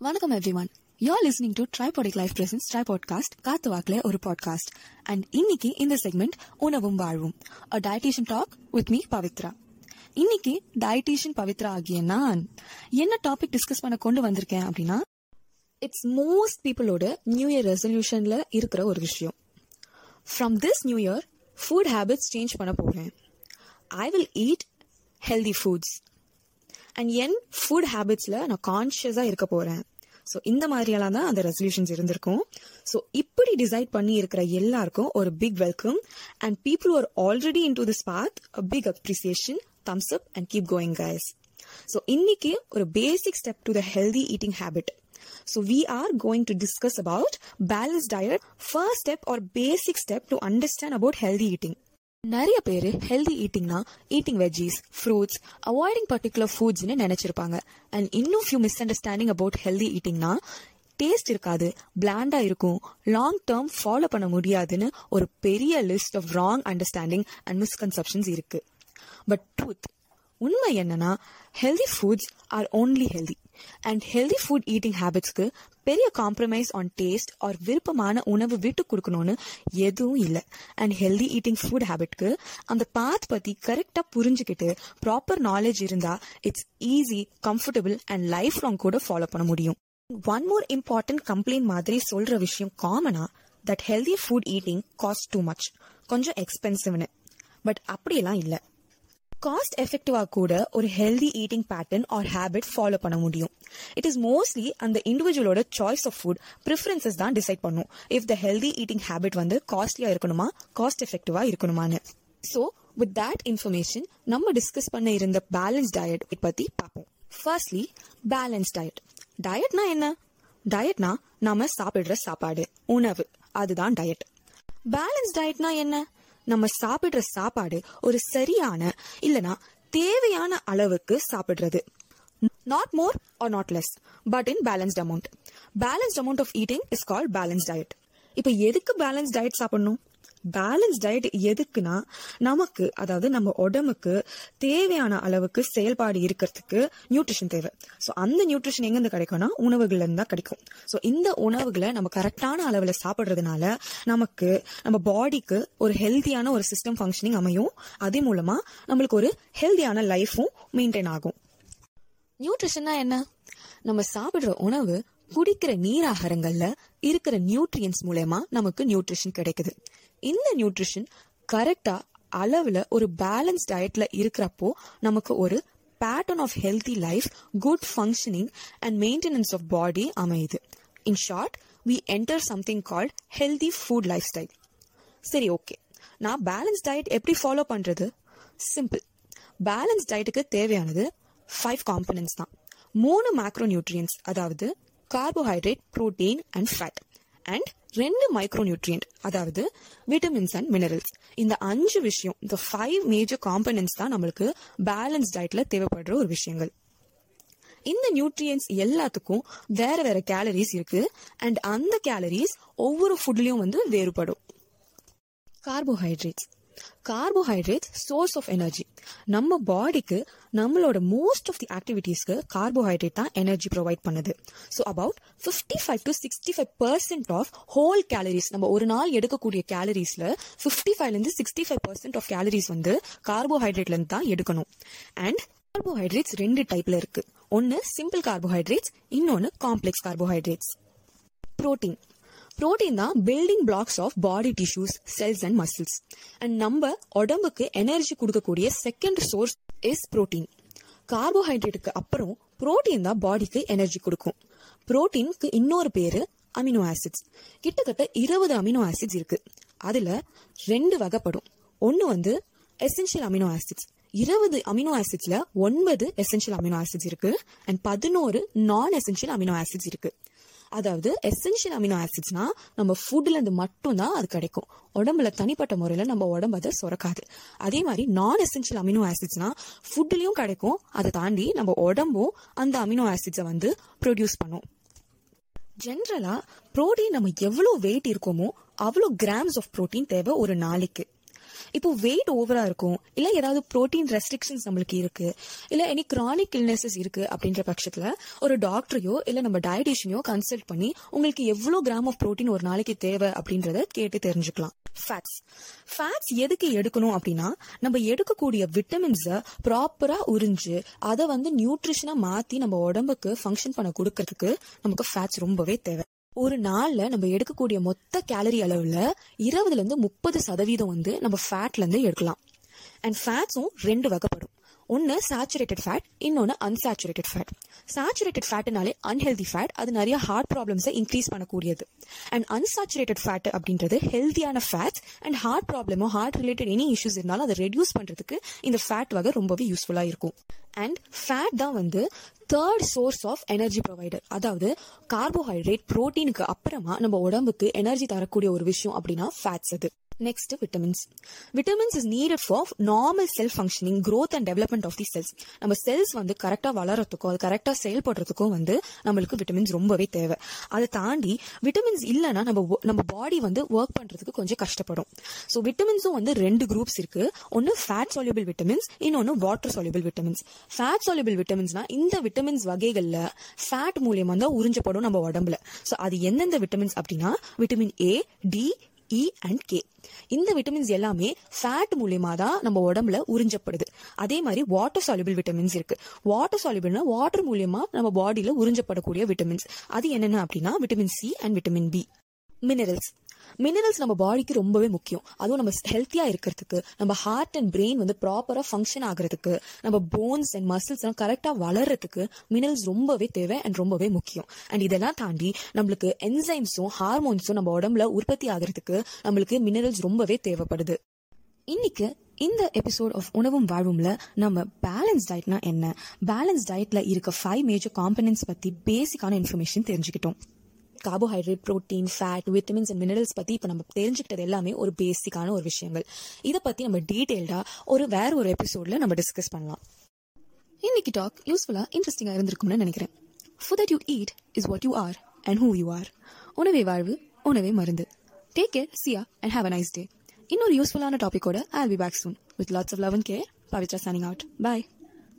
வணக்கம் everyone you are listening to tripodic life presents tri podcast காத்து வாக்கில் ஒரு பாட்காஸ்ட் அண்ட் இன்னைக்கு இந்த செக்மெண்ட் உணவும் வாழ்வும். A dietitian talk with me Pavithra. இன்னைக்கு டயட்டிஷியன் பவித்ரா ஆகிய நான் என்ன டாபிக் டிஸ்கஸ் பண்ண கொண்டு வந்திருக்கேன் அப்படின்னா இட்ஸ் மோஸ்ட் பீப்புளோட நியூ இயர் ரெசல்யூஷன்ல இருக்கிற ஒரு விஷயம். From this new year food habits change பண்ண போகிறேன் I will eat healthy foods and N food ஹேபிட்ஸில் நான் கான்ஷியஸாக இருக்க போகிறேன் ஸோ இந்த மாதிரியெல்லாம் தான் அந்த ரெசல்யூஷன்ஸ் இருந்திருக்கும் ஸோ இப்படி டிசைட் பண்ணி இருக்கிற எல்லாருக்கும் ஒரு big welcome and people are already into this path a big appreciation thumbs up and keep going guys so இன்னைக்கு ஒரு basic step to the healthy eating habit So we are going to discuss about balanced diet. First step or basic step to understand about healthy eating. நிறைய பேர் healthy ஈட்டிங்னா eating veggies fruits avoiding particular ஃபுட்ஸ்னு நினைச்சிருப்பாங்க. And இன்னும் few misunderstanding about healthy ஈட்டிங்னா taste இருக்காது பிளாண்டா இருக்கும் long term follow பண்ண முடியாதுன்னு ஒரு பெரிய list of wrong understanding and misconceptions இருக்கு. பட் ட்ரூத் உண்மை என்னன்னா healthy foods are only healthy and healthy food eating ஹேபிட்ஸ்க்கு பெரிய காம்ப்ரமைஸ் ஆன் டேஸ்ட் ஆர் விருப்பமான உணவு விட்டு கொடுக்கணும்னு எதுவும் இல்லை. அண்ட் ஹெல்தி ஈட்டிங் ஃபுட் ஹேபிட்க்கு அந்த பாத் பத்தி கரெக்டாக புரிஞ்சுக்கிட்டு ப்ராப்பர் நாலேஜ் இருந்தா it's easy comfortable and life long கூட ஃபாலோ பண்ண முடியும். ஒன் மோர் இம்பார்ட்டன்ட் கம்ப்ளைண்ட் மாதிரி சொல்ற விஷயம் காமனா that healthy food eating cost too much கொஞ்சம் எக்ஸ்பென்சிவ்னு பட் அப்படியெல்லாம் இல்லை. காஸ்ட் எஃபெக்டிவா கூட ஒரு healthy eating pattern or habit follow பண்ண முடியும். இட் இஸ் மோஸ்ட்லி அந்த இண்டிவிஜுவலோட சாய்ஸ் ஆஃப் ஃபுட் ப்ரிஃபரன்சஸ் தான் டிசைட் பண்ணும். If the healthy eating habit வந்து காஸ்ட்லியா இருக்கணுமா காஸ்ட் எஃபெக்டிவா இருக்கணுமான்னு. ஸோ வித் தட் இன்ஃபர்மேஷன் நம்ம டிஸ்கஸ் பண்ண இருந்த பேலன்ஸ் டயட் பத்தி பார்ப்போம் ஃபர்ஸ்ட்லி பேலன்ஸ் டயட் டயட்னா என்ன? டயட்னா நாம சாப்பிடுற சாப்பாடு உணவு. அதுதான் டயட் பேலன்ஸ் டயட்னா என்ன? நம்ம சாப்பிடுற சாப்பாடு ஒரு சரியான இல்லனா தேவையான அளவுக்கு சாப்பிடுறது. Not more or not less but in balanced amount balanced amount of eating is call balance diet இப்போ எதுக்கு பேலன்ஸ் டயட் சாப்பிடணும்? பேலன்ஸ் டயட் எதுக்குன்னா நமக்கு அதாவது நம்ம உடம்புக்கு தேவையான அளவுக்கு செயல்பாடு இருக்கிறதுக்கு நியூட்ரிஷன் தேவை. ஸோ அந்த நியூட்ரிஷன் எங்கேருந்து கிடைக்கும்னா உணவுகள்ல தான் கிடைக்கும். ஸோ இந்த உணவுகளை நம்ம கரெக்டான அளவில் சாப்பிட்றதுனால நமக்கு நம்ம பாடிக்கு ஒரு ஹெல்த்தியான ஒரு சிஸ்டம் ஃபங்க்ஷனிங் அமையும். அதே மூலமா நம்மளுக்கு ஒரு ஹெல்த்தியான லைஃபும் மெயின்டைன் ஆகும். நியூட்ரிஷன்னா என்ன? நம்ம சாப்பிடுற உணவு குடிக்கிற நீராகாரங்கள்ல இருக்கிற நியூட்ரியன்ஸ் மூலயமா நமக்கு நியூட்ரிஷன் கிடைக்குது. இந்த நியூட்ரிஷன் கரெக்டா அளவுல ஒரு பேலன்ஸ் டயட்ல இருக்கிறப்போ நமக்கு ஒரு pattern of healthy life good functioning and maintenance of body அமையுது. In short we enter something called healthy food lifestyle சரி ஓகே நான் பேலன்ஸ் டயட் எப்படி ஃபாலோ பண்றது? சிம்பிள் பேலன்ஸ் டயட்டுக்கு தேவையானது ஃபைவ் காம்பனன்ட்ஸ் தான். மூணு மேக்ரோ நியூட்ரியன்ஸ் அதாவது carbohydrate protein and fat and ரெண்டு மைக்ரோ நியூட்ரியன்ட் அதாவது விட்டமின்ஸ் அண்ட் மினரல்ஸ் இந்த அஞ்சு விஷயம் இந்த ஃபைவ் மேஜர் காம்பனன்ட்ஸ் தான் நம்மளுக்கு பேலன்ஸ் டயட்ல தேவைப்படுற ஒரு விஷயங்கள். இந்த நியூட்ரியன்ஸ் எல்லாத்துக்கும் வேற வேற கேலரிஸ் இருக்கு. அண்ட் அந்த கேலரிஸ் ஒவ்வொரு ஃபுட்லயும் வந்து வேறுபடும். Carbohydrates carbohydrates source of energy நம்ம பாடிக்கு நம்மளோட மோஸ்ட் ஆஃப் தி ஆக்டிவிட்டீஸ்க்கு கார்போஹைட்ரேட் தான் எனர்ஜி ப்ரொவைட் பண்ணுது. So about fifty five to sixty five percent of whole calories நம்ம ஒரு நாள் எடுக்கக்கூடிய கேலரிஸில் ஃபிஃப்டி ஃபைவ்லேருந்து sixty five percent of calories வந்து கார்போஹைட்ரேட்லேருந்து தான் எடுக்கணும். அண்ட் கார்போஹைட்ரேட்ஸ் ரெண்டு டைப்பில் இருக்குது ஒன்று சிம்பிள் கார்போஹைட்ரேட்ஸ் இன்னொன்று காம்ப்ளெக்ஸ் கார்போஹைட்ரேட்ஸ் புரோட்டீன் புரோட்டீன் தான் building blocks of body tissues cells and muscles and நம்ம உடம்புக்கு எனர்ஜி கொடுக்கக்கூடிய செகண்ட் சோர்ஸ் இஸ் புரோட்டீன் கார்போஹைட்ரேட்டுக்கு அப்புறம் புரோட்டீன் தான் பாடிக்கு எனர்ஜி கொடுக்கும். புரோட்டீனுக்கு இன்னொரு பேரு அமினோ ஆசிட்ஸ் கிட்டத்தட்ட இருபது அமினோ ஆசிட்ஸ் இருக்கு. அதுல ரெண்டு வகைப்படும். ஒன்னு வந்து எசென்ஷியல் அமினோ ஆசிட்ஸ் இருபது அமினோ ஆசிட்ஸ்ல ஒன்பது எசென்ஷியல் அமினோ ஆசிட்ஸ் இருக்கு. அண்ட் பதினோரு நான் எசென்ஷியல் அமினோ ஆசிட்ஸ் இருக்கு. அதாவது எசென்ஷியல் அமினோ ஆசிட்ஸ்னா நம்ம ஃபுட்லேருந்து மட்டும்தான் அது கிடைக்கும். உடம்புல தனிப்பட்ட முறையில் நம்ம உடம்பு அதை சுரக்காது. அதே மாதிரி நான் எசென்ஷியல் அமினோ ஆசிட்ஸ்னா ஃபுட்லேயும் கிடைக்கும். அதை தாண்டி நம்ம உடம்பும் அந்த அமினோ ஆசிட்ஸை வந்து ப்ரொடியூஸ் பண்ணும். ஜென்ரலாக ப்ரோட்டீன் நம்ம எவ்வளோ வெயிட் இருக்கோமோ அவ்வளோ கிராம்ஸ் ஆஃப் புரோட்டீன் தேவை ஒரு நாளைக்கு. இப்போ வெயிட் ஓவரா இருக்கும். இல்ல ஏதாவது புரோட்டீன் ரெஸ்ட்ரிக்ஷன்ஸ் நம்மளுக்கு இருக்கு. இல்ல எனி கிரானிக் இல்னஸஸ் இருக்கு அப்படின்ற பட்சத்துல ஒரு டாக்டரையோ இல்ல நம்ம டயட்டிஷியனையோ கன்சல்ட் பண்ணி உங்களுக்கு எவ்வளவு கிராம் ஆஃப் புரோட்டீன் ஒரு நாளைக்கு தேவை அப்படின்றத கேட்டு தெரிஞ்சுக்கலாம். ஃபேட்ஸ் ஃபேட்ஸ் எதுக்கு எடுக்கணும் அப்படின்னா நம்ம எடுக்கக்கூடிய விட்டமின்ஸை ப்ராப்பரா உறிஞ்சு அதை வந்து நியூட்ரிஷனா மாத்தி நம்ம உடம்புக்கு ஃபங்க்ஷன் பண்ண கொடுக்கறதுக்கு நமக்கு ஃபேட்ஸ் ரொம்பவே தேவை. ஒரு நாள்ல நம்ம எடுக்கக்கூடிய மொத்த கேலரி அளவுல இருபதுல இருந்து முப்பது சதவீதம் வந்து நம்ம ஃபேட்ல இருந்து எடுக்கலாம். அண்ட் ஃபேட்ஸும் ரெண்டு வகைப்படும். ஒன்று சேச்சுரேட்டட் ஃபேட் இன்னொன்று அன்சாச்சுரேட்டட் ஃபேட் சேச்சுரேட்டட் ஃபேட்டுனாலே அன்ஹெல்தி ஃபேட் அது நிறைய ஹார்ட் ப்ராப்ளம்ஸை இன்க்ரீஸ் பண்ணக்கூடியது. அண்ட் அன்சாச்சுரேட்டட் ஃபேட் அப்படின்றது ஹெல்த்தியான ஃபேட்ஸ் அண்ட் ஹார்ட் ப்ராப்ளமோ ஹார்ட் ரிலேட்டட் எனி இஷ்யூஸ் இருந்தாலும் அதை ரெடியூஸ் பண்ணுறதுக்கு இந்த ஃபேட் வகை ரொம்பவே யூஸ்ஃபுல்லாக இருக்கும். அண்ட் ஃபேட் தான் வந்து third source of energy provider அதாவது கார்போஹைட்ரேட் புரோட்டீனுக்கு அப்புறமா நம்ம உடம்புக்கு எனர்ஜி தரக்கூடிய ஒரு விஷயம் அப்படின்னா ஃபேட்ஸ் அது. Next vitamins vitamins is needed for normal cell functioning growth and development of the cells நம்ம செல்ஸ் வந்து கரெக்டாக வளரத்துக்கும் அது கரெக்டாக செயல்படுறதுக்கும் வந்து நம்மளுக்கு விட்டமின்ஸ் ரொம்பவே தேவை. அதை தாண்டி விட்டமின்ஸ் இல்லைன்னா நம்ம நம்ம பாடி வந்து ஒர்க் பண்ணுறதுக்கு கொஞ்சம் கஷ்டப்படும். ஸோ விட்டமின்ஸும் வந்து ரெண்டு குரூப்ஸ் இருக்கு. ஒன்று ஃபேட் soluble விட்டமின்ஸ் இன்னொன்று water soluble vitamins fat soluble விட்டமின்ஸ்னா இந்த விட்டமின்ஸ் வகைகளில் ஃபேட் மூலியமாக தான் உறிஞ்சப்படும் நம்ம உடம்புல. ஸோ அது எந்தெந்த விட்டமின்ஸ் அப்படின்னா vitamin A D E and K இந்த விட்டமின்ஸ் எல்லாமே ஃபேட் மூலியமா தான் நம்ம உடம்புல உறிஞ்சப்படுது. அதே மாதிரி வாட்டர் soluble விட்டமின்ஸ் இருக்கு. வாட்டர் soluble வாட்டர் மூலியமா நம்ம பாடியில உறிஞ்சப்படக்கூடிய விட்டமின்ஸ் அது என்னென்ன அப்படின்னா vitamin C and vitamin B minerals minerals நம்ம பாடிக்கு ரொம்பவே முக்கியம். அதுவும் நம்ம ஹெல்த்தியாக இருக்கிறதுக்கு நம்ம ஹார்ட் அண்ட் பிரெயின் வந்து ப்ராப்பராக ஃபங்க்ஷன் ஆகுறதுக்கு நம்ம போன்ஸ் அண்ட் மசில்ஸ் எல்லாம் கரெக்டாக வளர்றதுக்கு மினரல்ஸ் ரொம்பவே தேவை அண்ட் ரொம்பவே முக்கியம். அண்ட் இதெல்லாம் தாண்டி நம்மளுக்கு என்சைம்ஸும் ஹார்மோன்ஸும் நம்ம உடம்புல உற்பத்தி ஆகுறதுக்கு நம்மளுக்கு மினரல்ஸ் ரொம்பவே தேவைப்படுது. இன்னைக்கு இந்த எபிசோட் ஆஃப் உணவும் வாழ்வும்ல நம்ம பேலன்ஸ் டயட்னா என்ன? பேலன்ஸ் டயட்ல இருக்க ஃபைவ் மேஜர் காம்பனன்ஸ் பத்தி பேசிக்கான இன்ஃபர்மேஷன் தெரிஞ்சுக்கிட்டோம். Carbohydrate protein fat vitamins and minerals பற்றி இப்போ நம்ம தெரிஞ்சுக்கிட்டது எல்லாமே ஒரு பேசிக்கான ஒரு விஷயங்கள். இதை பற்றி நம்ம டீட்டெயில்டாக ஒரு வேற ஒரு எபிசோட்ல நம்ம டிஸ்கஸ் பண்ணலாம். இன்னைக்கு டாக் யூஸ்ஃபுல்லாக இன்ட்ரெஸ்டிங்காக இருந்திருக்கும்னு நினைக்கிறேன். Food that you eat is what you are and who you are உணவே வாழ்வு உணவே மருந்து. Take care see ya and have a nice day இன்னொரு யூஸ்ஃபுல்லான டாப்பிக்கோட I be back soon with lots of love and care Pavithra signing out bye